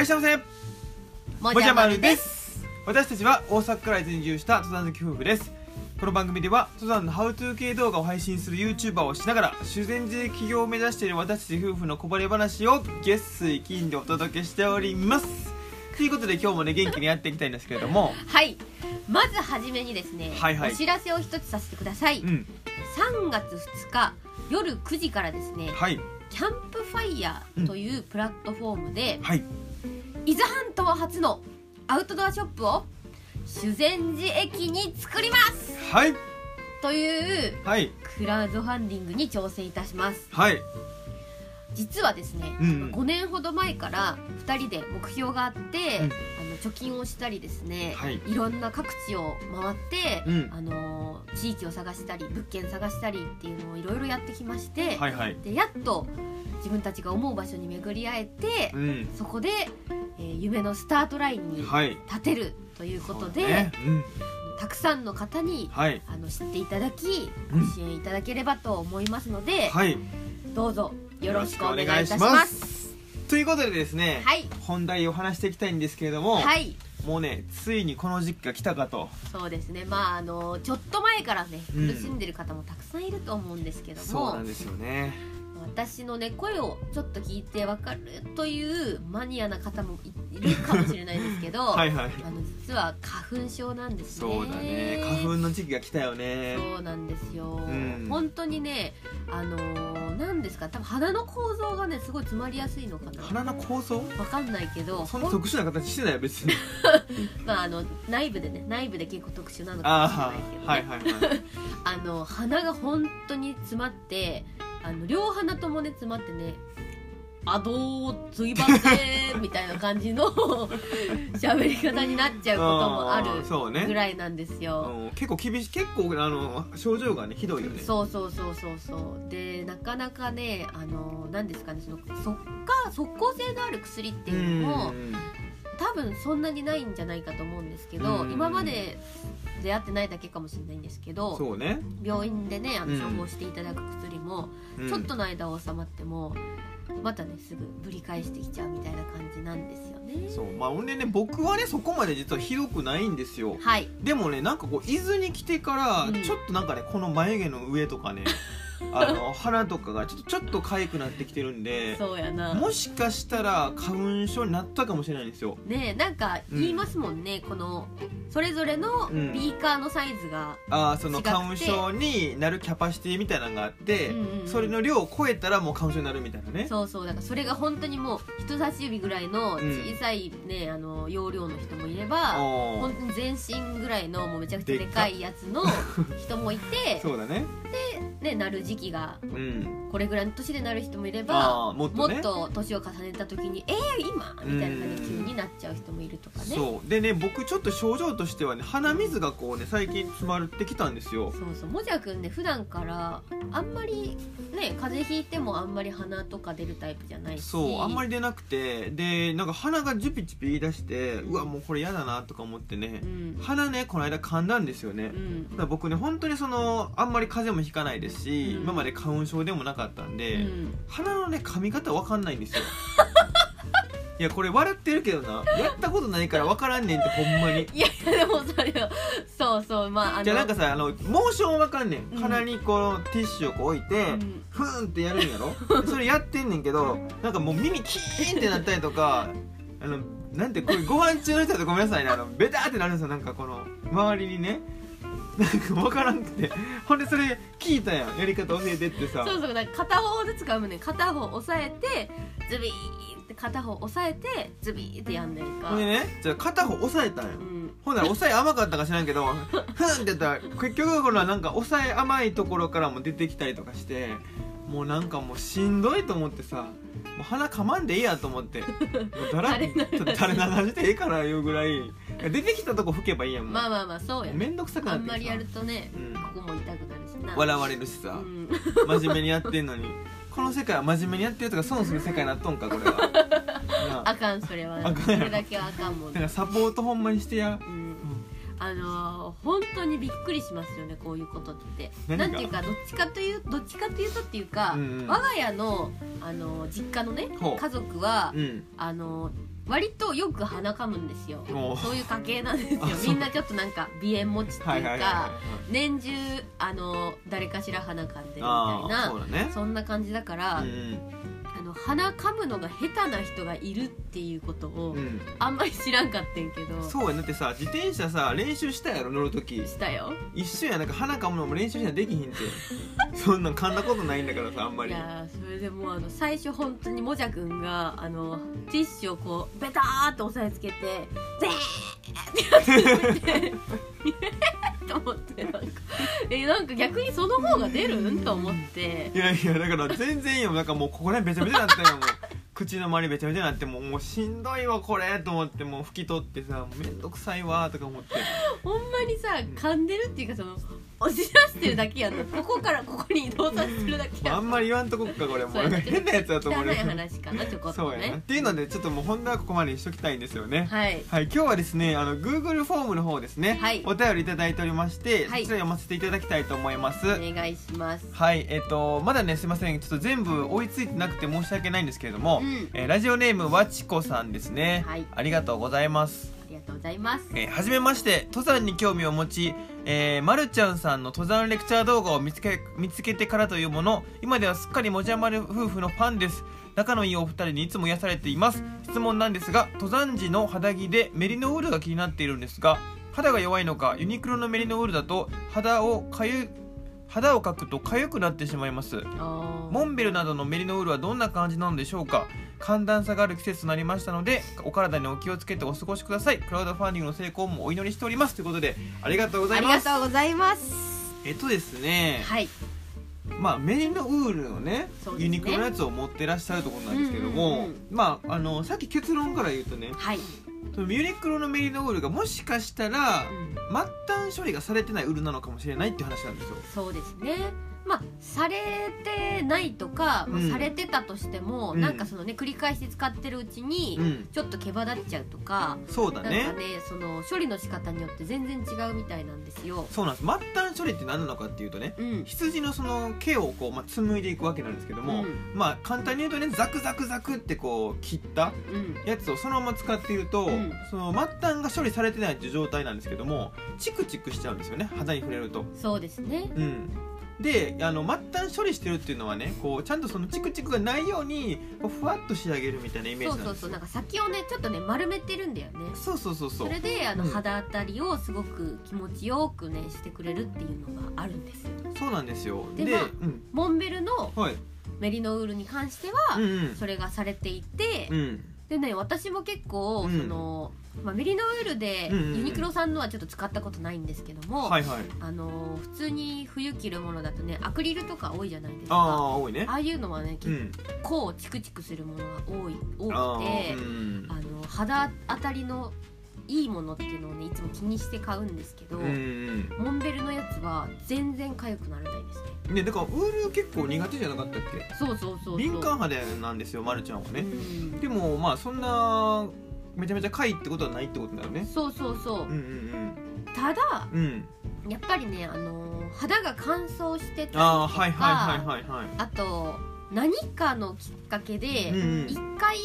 らっしゃいませ。ももじゃまるです。私たちは大阪から移住した登山好き夫婦です。この番組では登山のハウトゥー系動画を配信する YouTuber をしながら修善寺起業を目指している私たち夫婦のこぼれ話を月水金でお届けしております。ということで今日もね元気にやっていきたいんですけれども。はい。まずはじめにですね、はいはい。お知らせを一つさせてください、うん。3月2日夜9時からですねはい。キャンプファイヤーというプラットフォームで、はい伊豆半島初のアウトドアショップを修善寺駅に作ります。はい。というはい。クラウドファンディングに挑戦いたします。はい。実はですね、うんうん。5年ほど前から2人で目標があって、うん。あの貯金をしたりですね、はい。ろんな各地を回って、うん。あの地域を探したり物件探したりっていうのをいろいろやってきまして、はいはい。でやっと自分たちが思う場所に巡り会えて、うん。そこで、えー夢のスタートラインにはい。立てるということで、ね。うん。たくさんの方にはい。あの知っていただきごうん。支援いただければと思いますので、はい。どうぞよろしくお願いいたします。ということでですね、はい。本題を話していきたいんですけれども、はい。もうねついにこの時期が来たかと。そうですね。まああのちょっと前からねうん。苦しんでる方もたくさんいると思うんですけども、そうなんですよね私のね声をちょっと聞いてわかるというマニアな方もいるかもしれないですけど、はいはい。あの実は花粉症なんですね。そうだね。花粉の時期が来たよね。そうなんですよ、うん。本当にねあのーなんですか多分鼻の構造がねすごい詰まりやすいのかな。鼻の構造？わかんないけどそんな特殊な形してないよ別に。まああの内部でね内部で結構特殊なのかもしれあないけど、ね。あはいはいはい。あの鼻が本当に詰まってあの両鼻ともね詰まってね「あどうついばせ」みたいな感じの 喋り方になっちゃうこともあるーそうね。ぐらいなんですよ。うん結構厳しい結構あの症状がねひどいよね。そうそうそうそうそう。でなかなかねあの何ですかねそのそっか即効性のある薬っていうのもん多分そんなにないんじゃないかと思うんですけどうん。今まで出会ってないだけかもしれないんですけどそうね、病院でねあうん。の処方していただく薬もうん。ちょっとの間は収まってもまたねすぐぶり返してきちゃうみたいな感じなんですよね。そう。まあほんでね僕はねそこまで実はひどくないんですよ。はい。でもねなんかこう伊豆に来てからうん。ちょっとなんかねこの眉毛の上とかね あの鼻とかがちょっとちょっと痒くなってきてるんでそうやな。もしかしたら花粉症になったかもしれないんですよ。ねえなんか言いますもんね、このそれぞれのうん。ビーカーのサイズが、ああその花粉症になるキャパシティみたいなのがあって、うんうんうん。それの量を超えたらもう花粉症になるみたいなね。そうそう。だからそれが本当にもう人差し指ぐらいのうん。小さいね、あの容量の人もいれば本当に全身ぐらいのもうめちゃくちゃでかいやつの人もいて そうだね。ねなる時期がうん。これぐらいの年でなる人もいればもっとね。もっと年を重ねた時に「えー、今?」みたいな感じで急になっちゃう人もいるとかね。そうそう。でね僕ちょっと症状としてはね鼻水がこうね最近詰まってきたんですよ。そう。もじゃくんね普段からあんまりね風邪ひいてもあんまり鼻とか出るタイプじゃないし。そうあんまり出なくてでなんか鼻がジュピジュピ言い出してうわもうこれ嫌だなとか思ってねうん。鼻ねこの間噛んだんですよね、うん。だから僕ね本当にそのあんまり風邪もひかないですし、うん今まで花粉症でもなかったんで、うん。鼻のね噛み方わかんないんですよ。いやこれ笑ってるけどな。やったことないからわからんねんってほんまに。いやでもそれはそうそうまあじゃあなんかさあのモーションわかんねん。うん。鼻にこうティッシュをこう置いて、うん。ふーんってやるんやろ？でそれやってんねんけどなんかもう耳キーンってなったりとかあのなんてこれご飯中の人だとごめんなさいね。あのベターってなるんですよ。なんかこの周りにねなんか分からんくて。ほんでそれ聞いたやん。やり方教えてってさ。そうそうだから片方ずつ噛むね。ん片方押さえてズビーって片方押さえてズビーってやんねんか。ほんでねじゃあ片方押さえたんようん。ほんなら押さえ甘かったか知らんけど ふんってやったら結局このなんか押さえ甘いところからも出てきたりとかしてもうなんかもうしんどいと思ってさもう鼻かまんでいいやと思って。もうだら垂れ流して。ええからいうぐらい出てきたとこ吹けばいいやんもう。まあまあまあそうやめんどくさくなってきてさあんまりやるとねうん。ここも痛くなるしな。笑われるしさ、うん。真面目にやってんのに。この世界は真面目にやってるやつが損する世界になっとんかこれは。な ああかんそれは。あかんやろ。それだけはあかんもんだからサポートほんまにしてや。うん。あのー本当にびっくりしますよねこういうことって。何が？なんていうかどっちかというどっちかというとっていうか、うんうん。我が家の、あのー実家のねほう。家族は、うん。あのー割とよく鼻かむんですよ。お。そういう家系なんですよ。みんなちょっとなんか鼻炎持ちっていうか、年中あの誰かしら鼻かんでるみたいなそんな感じだから、の鼻かむのが下手な人がいるっていうことをうん。あんまり知らんかってんけど、そうやだってさ自転車さ練習したやろ乗るとき。したよ。一緒やなんか鼻かむのも練習しなできひんって。そんなん噛んだことないんだからさあんまり。いやーそれでもうあの最初本当にもじゃくんがあのティッシュをこうベターっと押さえつけてゼーってやっててと思ってなんか。えなんか逆にその方が出る？んと思って。いやいやだから全然いいよ。なんかもうここら辺べちゃべちゃになったよもう口の周りべちゃべちゃになっても うもうしんどいわこれ。と思ってもう拭き取ってさもうめんどくさいわとか思って。ほんまにさ噛んでるっていうかその押し出してるだけやんの。ここからここに移動させてるだけやんあんまり言わんとこっかこれもう。変なやつだと思うね。話かなちょこっそうやな。っとねていうのでちょっともう本題はここまでにしときたいんですよね。はい。はい、今日はですねあの Google フォームの方ですね、はい。お便りいただいておりまして、はい。そちら読ませていただきたいと思います、お願いします。はい。えっ、とまだねすいません。ちょっと全部追いついてなくて申し訳ないんですけれども、うん。えーラジオネームわちこさんですね、はい。ありがとうございますとうございます。えーはじめまして登山に興味を持ち、えー、まるちゃんさんの登山レクチャー動画を見つけ見つけてからというもの今ではすっかりもじゃまる夫婦のファンです。仲のいいお二人にいつも癒されています。質問なんですが登山時の肌着でメリノウールが気になっているんですが肌が弱いのかユニクロのメリノウールだと肌をかゆ肌をかくと痒くなってしまいます。モンベルなどのメリノウールはどんな感じなのでしょうか？寒暖差がある季節となりましたのでお体にお気をつけてお過ごしください。クラウドファンディングの成功もお祈りしております。ということでありがとうござありいます。がとうございます。えっとですねはい。まあメリノウールのねね。ユニクロのやつを持ってらっしゃるところなんですけども、うんうんうん。まああのさっき結論から言うとねはい、そのユニクロのメリノウールがもしかしたらうん。末端処理がされてないウールなのかもしれないっていう話なんですよ。そうですねまあされてないとか、まあうんされてたとしても、うん。なんかそのね繰り返し使ってるうちに、うん。ちょっと毛羽立っちゃうとかそうだね。なんかねその処理の仕方によって全然違うみたいなんですよ。そうなんです。末端処理って何なのかっていうとねうん。羊のその毛をこう、まあ、紡いでいくわけなんですけども、うん。まあ簡単に言うとねザクザクザクってこう切ったうん。やつをそのまま使っていると、うん。その末端が処理されてないっていう状態なんですけどもチクチクしちゃうんですよね。肌に触れると。そうですね。うんであの末端処理してるっていうのはねこうちゃんとそのチクチクがないようにふわっと仕上げるみたいなイメーそうそうジなんですよ。そうなんか先をねちょっとね丸めてるんだよね。そうそうそうそそうれであのうん。肌当たりをすごく気持ちよくねしてくれるっていうのがあるんですよ。そうなんですよ。ででまあうん。モンベルのはい。メリノウールに関してうはんうん。それがされていて、うん。でね私も結構、うん。その、まあ、メリノウールでユニクロさんのはちょっと使ったことないんですけども、はいはい。あの普通に冬着るものだとねアクリルとか多いじゃないですか。あああ多いね。あいうのはね結うん。構チクチクするものが多い多あくてーうんあの肌当たりのいいものっていうのをねいつも気にして買うんですけど、モンベルのやつは全然痒くならないですね。ねだからウール結構苦手じゃなかったっけ？そうそうそう敏感肌なんですよまるちゃんはうねん。でもまあそんなめちゃめちゃかいってことはないってことだよね。そうそうそう、うんうんただうん。うんやっぱりねあの肌が乾燥してたりとかああはいはいはいはいはい。あと何かのきっかけでうんうん。一回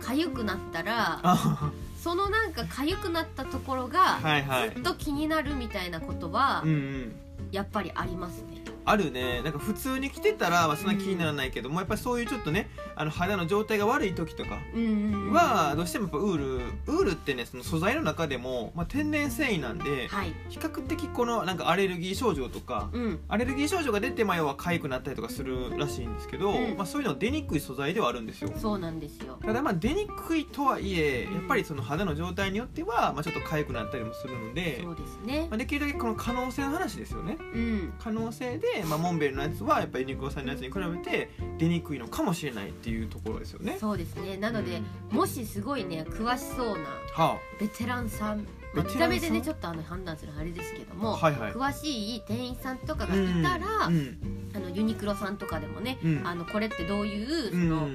痒くなったらあそのなんか痒くなったところがはいはい。ずっと気になるみたいなことはうんうん。やっぱりありますねあるね。なんか普通に着てたら、まあ、そんな気にならないけども、やっぱりそういうちょっとねあの肌の状態が悪い時とかうんうんうんはどうしてもやっぱウールウールってねその素材の中でも、まあ、天然繊維なんではい。比較的このなんかアレルギー症状とかうん。アレルギー症状が出てまあ要は痒くなったりとかするらしいんですけど、うん。まあ、そういうの出にくい素材ではあるんですよ。そうなんですよ。ただまあ出にくいとはいえやっぱりその肌の状態によっては、まあ、ちょっと痒くなったりもするので、そうですね。まあ、できるだけこの可能性の話ですよね。うん。可能性で、まあ、モンベルのやつはやっぱりユニクロさんのやつに比べて出にくいのかもしれないっていうところですよね。そうですね。なのでうん。もしすごいね詳しそうなはベテランさんまあ見た目でねちょっとあの判断するのあれですけどあもはいはい。詳しい店員さんとかがいたら、うん。あのユニクロさんとかでもね、うん。あのこれってどういうそうん。の、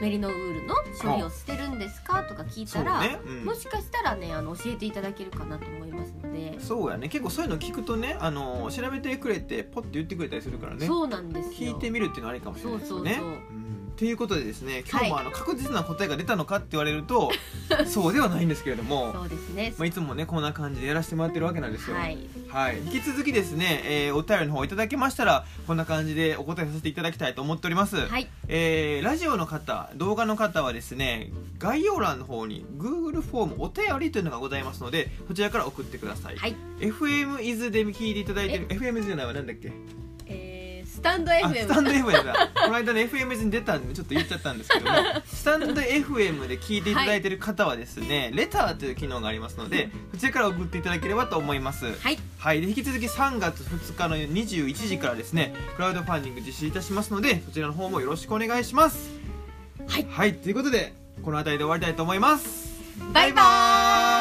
メリノウールの処理をしてるんですかとか聞いたら、ね、うん。もしかしたらねあの教えていただけるかなと思いますので、そうやね。結構そういうの聞くとねあの調べてくれてポッて言ってくれたりするからね。そうなんですよ。聞いてみるっていうのはありかもしれないですよね。そうそうそう。ん。ということでですね今日もあの確実な答えが出たのかって言われると、そうではないんですけれども。そうですね。まあ、いつもねこんな感じでやらせてもらってるわけなんですよ。はいはい、引き続きですね、えーお便りの方いただけましたらこんな感じでお答えさせていただきたいと思っております、はい。えーラジオの方動画の方はですね概要欄の方に Google フォームお便りというのがございますのでそちらから送ってください、はい。FM 伊豆で聞いていただいてる FM 伊豆じゃないわなんだっけ？タンドあ FM スタンド FM だ。この間ね FM 伊豆に出たんでちょっと言っちゃったんですけども スタンド FM で聞いていただいてる方はですね、レターという機能がありますのでそちらから送っていただければと思います。はい。はい、で引き続き3月2日の21時からですねクラウドファンディング実施いたしますのでそちらの方もよろしくお願いします。はい。はい。ということでこの辺りで終わりたいと思います。バイバーイ